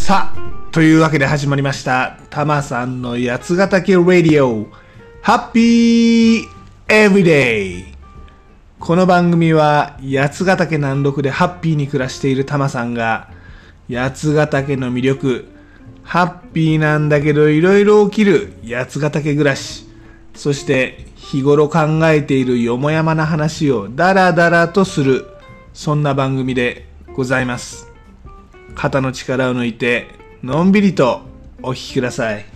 さあ、というわけで始まりました、たまさんの八ヶ岳ラディオ、ハッピーエブリデイ。この番組は八ヶ岳南麓でハッピーに暮らしているたまさんが、八ヶ岳の魅力、ハッピーなんだけどいろいろ起きる八ヶ岳暮らし、そして日頃考えているよもやまな話をダラダラとする、そんな番組でございます。肩の力を抜いてのんびりとお聞きください。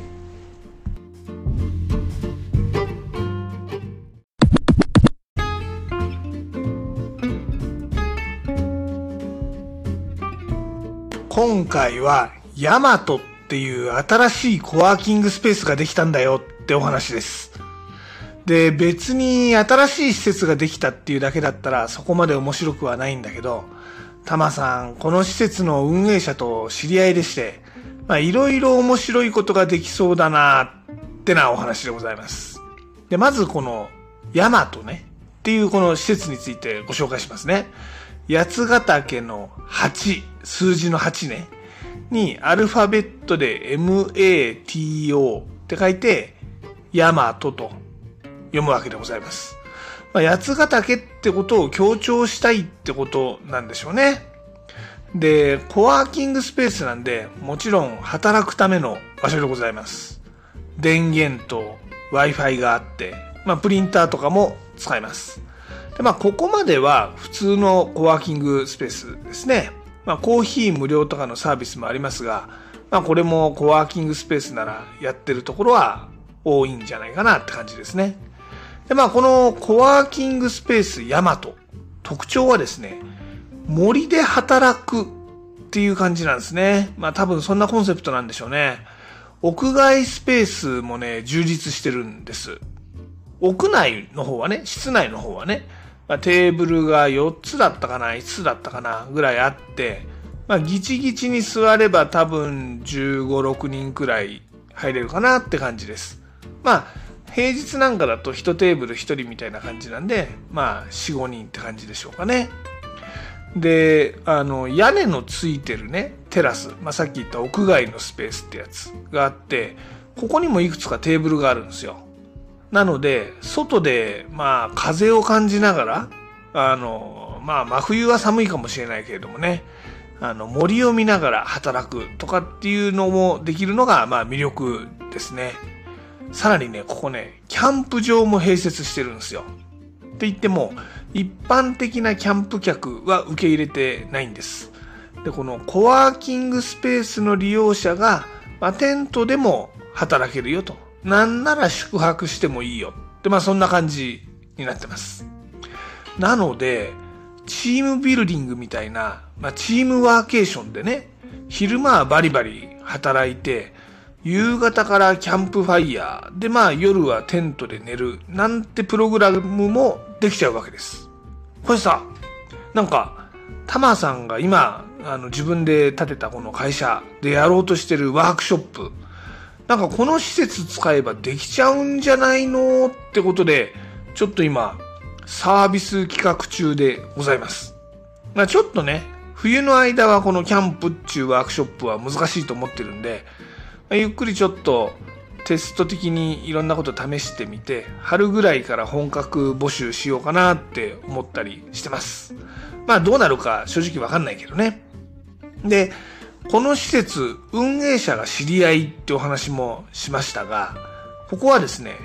今回はヤマトっていう新しいコワーキングスペースができたんだよってお話です。で別に新しい施設ができたっていうだけだったらそこまで面白くはないんだけどタマさん、この施設の運営者と知り合いでして、まあいろいろ面白いことができそうだなってなお話でございます。で、まずこのヤマトねっていうこの施設についてご紹介しますね。八ヶ岳の8、数字の8ね、にアルファベットで MATO って書いて、ヤマトと読むわけでございます。まあ、八ヶ岳ってことを強調したいってことなんでしょうね。で、コワーキングスペースなんで、もちろん働くための場所でございます。電源と Wi-Fi があって、まあ、プリンターとかも使えます。で、まあ、ここまでは普通のコワーキングスペースですね。まあ、コーヒー無料とかのサービスもありますが、まあ、これもコワーキングスペースならやってるところは多いんじゃないかなって感じですね。で、まあ、このコワーキングスペースヤマト、特徴はですね、森で働くっていう感じなんですね。まあ、多分そんなコンセプトなんでしょうね。屋外スペースもね、充実してるんです。屋内の方はね、室内の方はね、まあ、テーブルが4つだったかな、5つだったかな、ぐらいあって、まあ、ギチギチに座れば多分15、6人くらい入れるかなって感じです。まあ、平日なんかだと1テーブル1人みたいな感じなんで、まあ、4、5人って感じでしょうかね。で、あの、屋根のついてるね、テラス、まあ、さっき言った屋外のスペースってやつがあって、ここにもいくつかテーブルがあるんですよ。なので、外で、まあ、風を感じながら、あの、まあ、真冬は寒いかもしれないけれどもね、あの、森を見ながら働くとかっていうのもできるのが、まあ、魅力ですね。さらにね、ここね、キャンプ場も併設してるんですよ。って言っても、一般的なキャンプ客は受け入れてないんです。で、このコワーキングスペースの利用者が、まあ、テントでも働けるよと。なんなら宿泊してもいいよ。って、まあそんな感じになってます。なので、チームビルディングみたいな、まあチームワーケーションでね、昼間はバリバリ働いて、夕方からキャンプファイヤーでまあ夜はテントで寝るなんてプログラムもできちゃうわけです。これさ、なんか、タマさんが今、あの自分で建てたこの会社でやろうとしてるワークショップ、なんかこの施設使えばできちゃうんじゃないのってことで、ちょっと今、サービス企画中でございます。まあちょっとね、冬の間はこのキャンプっていうワークショップは難しいと思ってるんで、ゆっくりちょっとテスト的にいろんなこと試してみて、春ぐらいから本格募集しようかなって思ったりしてます。まあどうなるか正直わかんないけどね。で、この施設、運営者が知り合いってお話もしましたが、ここはですね、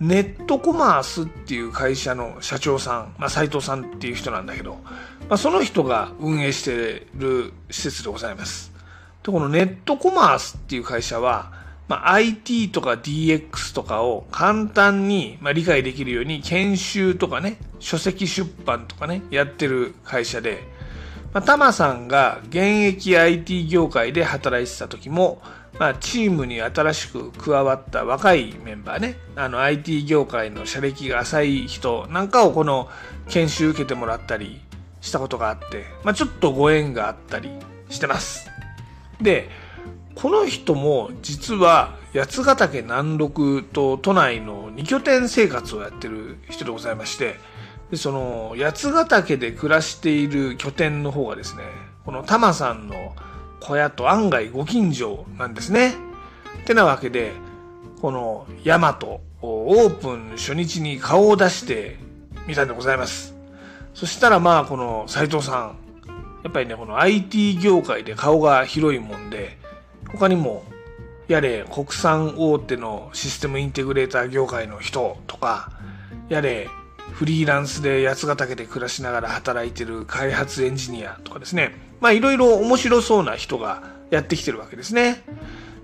ネットコマースっていう会社の社長さん、まあ斉藤さんっていう人なんだけど、まあその人が運営している施設でございます。で、このネットコマースっていう会社は、まあ、IT とか DX とかを簡単に、まあ、理解できるように研修とかね、書籍出版とかね、やってる会社で、まあ、タマさんが現役 IT 業界で働いてた時も、まあ、チームに新しく加わった若いメンバーね、あの IT 業界の社歴が浅い人なんかをこの研修受けてもらったりしたことがあって、まあ、ちょっとご縁があったりしてます。で、この人も実は八ヶ岳南麓と都内の2拠点生活をやってる人でございまして、でその八ヶ岳で暮らしている拠点の方がですね、このタマさんの小屋と案外ご近所なんですね。ってなわけで、このヤマトオープン初日に顔を出してみたんでございます。そしたらまあこの斉藤さん、やっぱりね、この IT 業界で顔が広いもんで、他にも、やれ国産大手のシステムインテグレーター業界の人とか、やれフリーランスで八ヶ岳で暮らしながら働いてる開発エンジニアとかですね。まあいろいろ面白そうな人がやってきてるわけですね。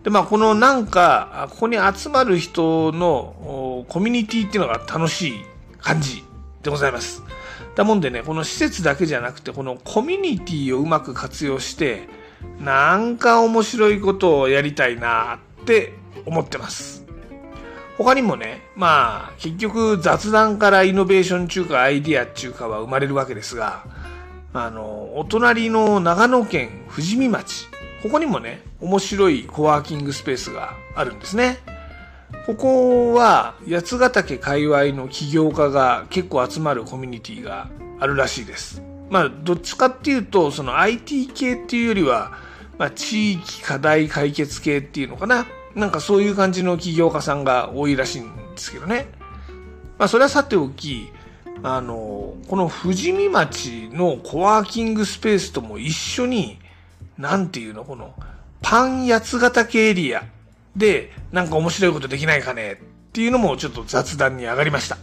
で、まあこのなんか、ここに集まる人のコミュニティっていうのが楽しい感じでございます。だもんでね、この施設だけじゃなくて、このコミュニティをうまく活用して、なんか面白いことをやりたいなって思ってます。他にもね、まあ、結局雑談からイノベーション中かアイディア中かは生まれるわけですが、あの、お隣の長野県富士見町、ここにもね、面白いコワーキングスペースがあるんですね。ここは八ヶ岳界隈の起業家が結構集まるコミュニティがあるらしいです。まあ、どっちかっていうと、その IT 系っていうよりは、まあ、地域課題解決系っていうのかな。なんかそういう感じの起業家さんが多いらしいんですけどね。まあそれはさておき、あの、この富士見町のコワーキングスペースとも一緒に、なんていうの、この、パン八ヶ岳エリアで、なんか面白いことできないかねっていうのもちょっと雑談に上がりました。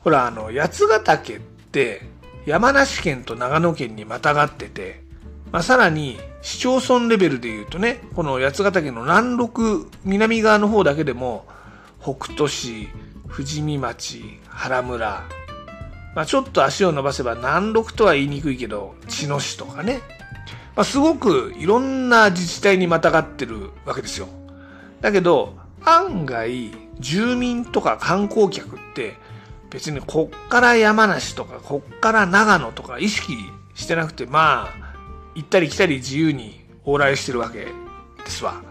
ほら、あの、八ヶ岳って、山梨県と長野県にまたがってて、まあ、さらに市町村レベルで言うとね、この八ヶ岳の南麓、南側の方だけでも、北斗市、富士見町、原村、まあ、ちょっと足を伸ばせば南麓とは言いにくいけど、茅野市とかね、まあ、すごくいろんな自治体にまたがってるわけですよ。だけど、案外、住民とか観光客って、別にこっから山梨とか、こっから長野とか意識してなくて、まあ、行ったり来たり自由に往来してるわけですわ。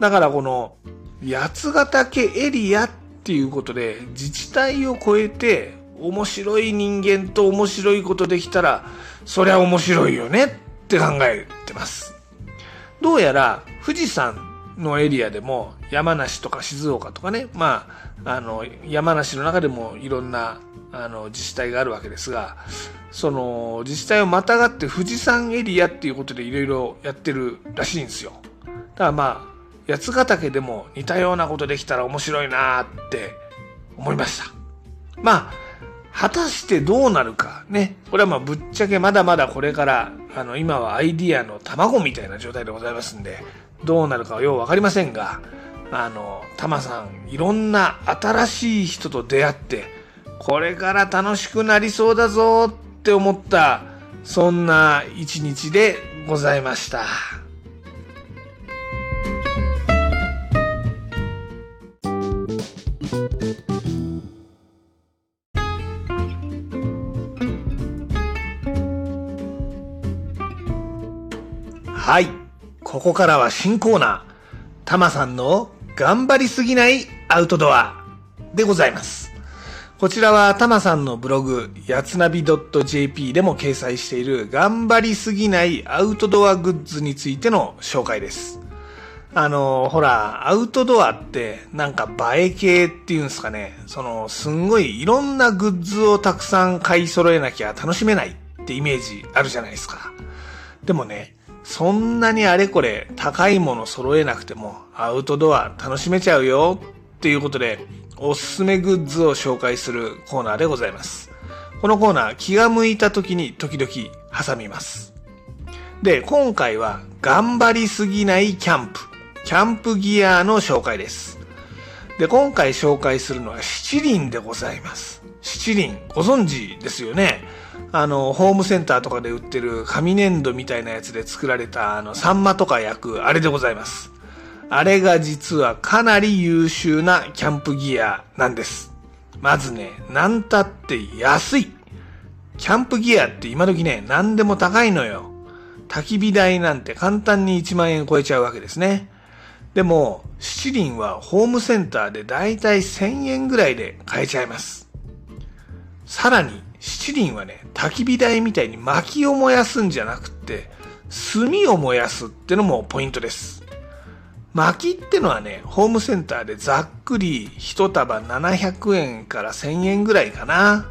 だからこの八ヶ岳エリアっていうことで自治体を超えて面白い人間と面白いことできたらそりゃ面白いよねって考えてます。どうやら富士山のエリアでも山梨とか静岡とかね、まあ、あの、山梨の中でもいろんなあの自治体があるわけですが、その自治体をまたがって富士山エリアっていうことでいろいろやってるらしいんですよ。だからまあ、八ヶ岳でも似たようなことできたら面白いなって思いました。まあ、果たしてどうなるかね。これはまあぶっちゃけまだまだこれから、あの今はアイディアの卵みたいな状態でございますんで、どうなるかはようわかりませんが、あの、タマさん、いろんな新しい人と出会って、これから楽しくなりそうだぞって思った、そんな一日でございました。はい。ここからは新コーナー、タマさんの頑張りすぎないアウトドアでございます。こちらはタマさんのブログ、やつなび .jp でも掲載している頑張りすぎないアウトドアグッズについての紹介です。あの、ほら、アウトドアってなんか映え系っていうんですかね。その、すんごいいろんなグッズをたくさん買い揃えなきゃ楽しめないってイメージあるじゃないですか。でもね、そんなにあれこれ高いもの揃えなくてもアウトドア楽しめちゃうよっていうことでおすすめグッズを紹介するコーナーでございます。このコーナー気が向いた時に時々挟みます。で、今回は頑張りすぎないキャンプ、キャンプギアの紹介です。で、今回紹介するのは七輪でございます。七輪、ご存知ですよね。あの、ホームセンターとかで売ってる紙粘土みたいなやつで作られた、あの、サンマとか焼く、あれでございます。あれが実はかなり優秀なキャンプギアなんです。まずね、なんたって安い。キャンプギアって今時ね、何でも高いのよ。焚き火台なんて簡単に1万円超えちゃうわけですね。でも、七輪はホームセンターでだいたい1000円ぐらいで買えちゃいます。さらに、七輪はね、焚き火台みたいに薪を燃やすんじゃなくて、炭を燃やすってのもポイントです。薪ってのはね、ホームセンターでざっくり一束700円から1000円ぐらいかな。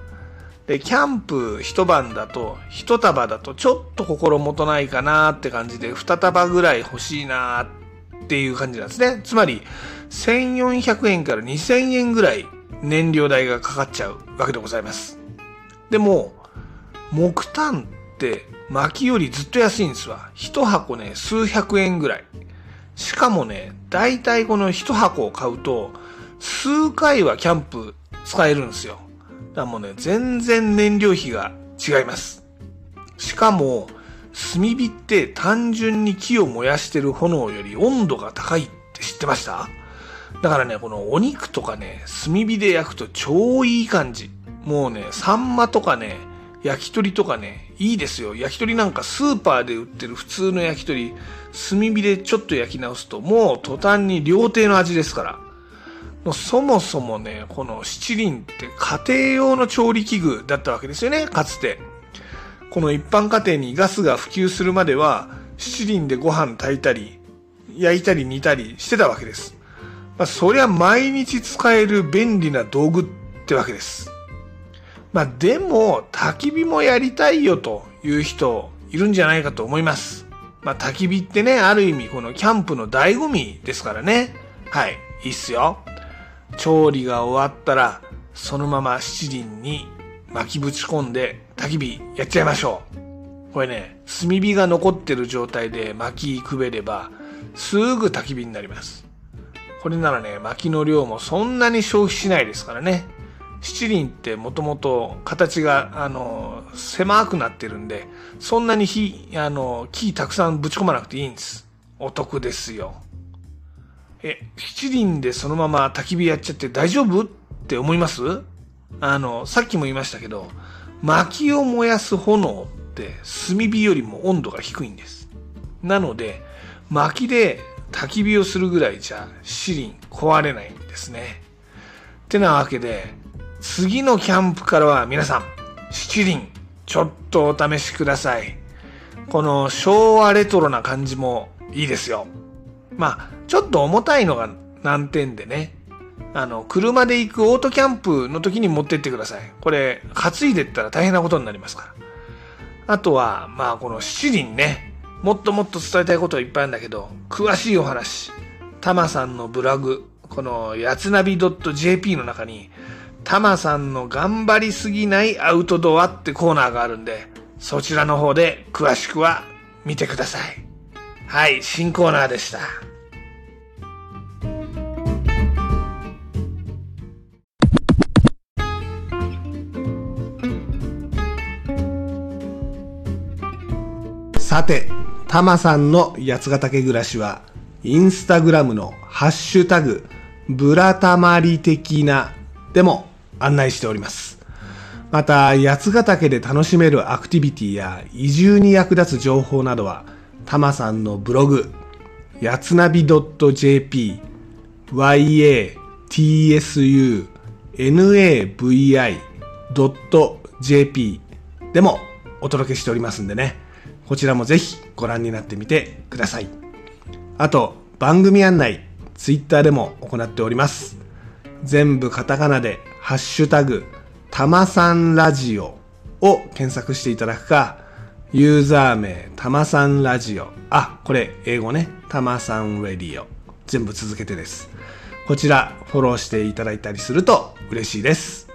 で、キャンプ一晩だと、一束だとちょっと心もとないかなって感じで、二束ぐらい欲しいなっていう感じなんですね。つまり、1400円から2000円ぐらい燃料代がかかっちゃうわけでございます。でも、木炭って薪よりずっと安いんですわ。一箱ね、数百円ぐらい。しかもね、大体この一箱を買うと、数回はキャンプ使えるんですよ。だからもうね、全然燃料費が違います。しかも、炭火って単純に木を燃やしてる炎より温度が高いって知ってました？だからね、このお肉とかね、炭火で焼くと超いい感じ。もうね、サンマとかね、焼き鳥とかね、いいですよ。焼き鳥なんかスーパーで売ってる普通の焼き鳥、炭火でちょっと焼き直すと、もう途端に料亭の味ですから。もうそもそもね、この七輪って家庭用の調理器具だったわけですよね、かつて。この一般家庭にガスが普及するまでは、七輪でご飯炊いたり、焼いたり煮たりしてたわけです。まあ、そりゃ毎日使える便利な道具ってわけです。まあ、でも、焚き火もやりたいよという人いるんじゃないかと思います。まあ、焚き火ってね、ある意味このキャンプの醍醐味ですからね。はい、いいっすよ。調理が終わったら、そのまま七輪に巻きぶち込んで焚き火やっちゃいましょう。これね、炭火が残ってる状態で薪くべれば、すぐ焚き火になります。これならね、薪の量もそんなに消費しないですからね。七輪ってもともと形が、あの、狭くなってるんで、そんなに火、あの、木たくさんぶち込まなくていいんです。お得ですよ。え、七輪でそのまま焚き火やっちゃって大丈夫って思います？あの、さっきも言いましたけど、薪を燃やす炎って炭火よりも温度が低いんです。なので、薪で焚き火をするぐらいじゃ七輪壊れないんですね。てなわけで、次のキャンプからは皆さん、七輪、ちょっとお試しください。この昭和レトロな感じもいいですよ。まあ、ちょっと重たいのが難点でね。あの、車で行くオートキャンプの時に持ってってください。これ、担いでったら大変なことになりますから。あとは、まあ、この七輪ね。もっともっと伝えたいことはいっぱいあるんだけど、詳しいお話、タマさんのブログ、このやつなび .jp の中に、タマさんの頑張りすぎないアウトドアってコーナーがあるんで、そちらの方で詳しくは見てください。はい、新コーナーでした。さて、タマさんの八ヶ岳暮らしは、インスタグラムのハッシュタグ、ブラタマリ的なでも案内しております。また、八ヶ岳で楽しめるアクティビティや移住に役立つ情報などは、タマさんのブログ、やつなび .jp、yatsunavi.jp でもお届けしておりますんでね。こちらもぜひご覧になってみてください。あと、番組案内、ツイッターでも行っております。全部カタカナで、ハッシュタグ、たまさんラジオを検索していただくか、ユーザー名、たまさんラジオ。あ、これ、英語ね。たまさんレディオ。全部続けてです。こちら、フォローしていただいたりすると嬉しいです。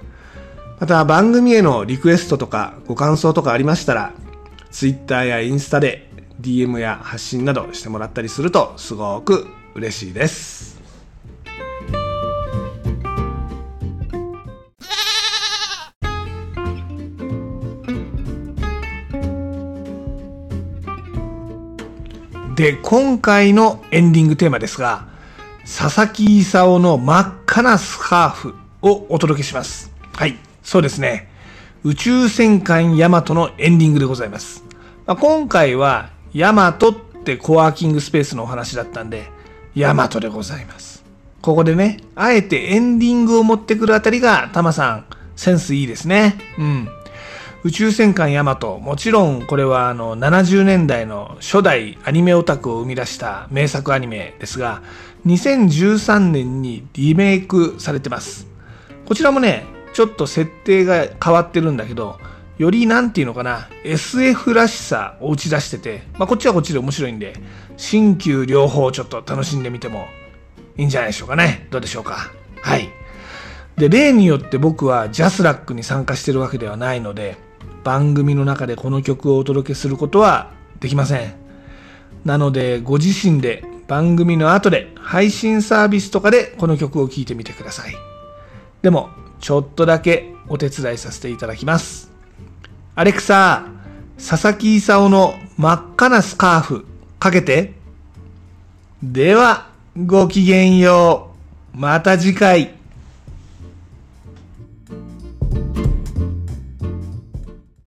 また、番組へのリクエストとかご感想とかありましたら、Twitter やインスタで DM や発信などしてもらったりするとすごく嬉しいです。で、今回のエンディングテーマですが、佐々木勲の真っ赤なスカーフをお届けします。はい、そうですね。宇宙戦艦ヤマトのエンディングでございます。まあ、今回はヤマトってコワーキングスペースのお話だったんで、ヤマトでございます。ここでね、あえてエンディングを持ってくるあたりが、タマさん、センスいいですね。うん。宇宙戦艦ヤマト、もちろんこれはあの70年代の初代アニメオタクを生み出した名作アニメですが、2013年にリメイクされてます。こちらもね、ちょっと設定が変わってるんだけど、よりなんていうのかな、SF らしさを打ち出してて、まあ、こっちはこっちで面白いんで、新旧両方ちょっと楽しんでみてもいいんじゃないでしょうかね。どうでしょうか。はい。で、例によって僕はジャスラックに参加してるわけではないので、番組の中でこの曲をお届けすることはできません。なので、ご自身で番組の後で配信サービスとかでこの曲を聴いてみてください。でも、ちょっとだけお手伝いさせていただきます。アレクサ、佐々木勲の真っ赤なスカーフかけて。では、ごきげんよう。また次回。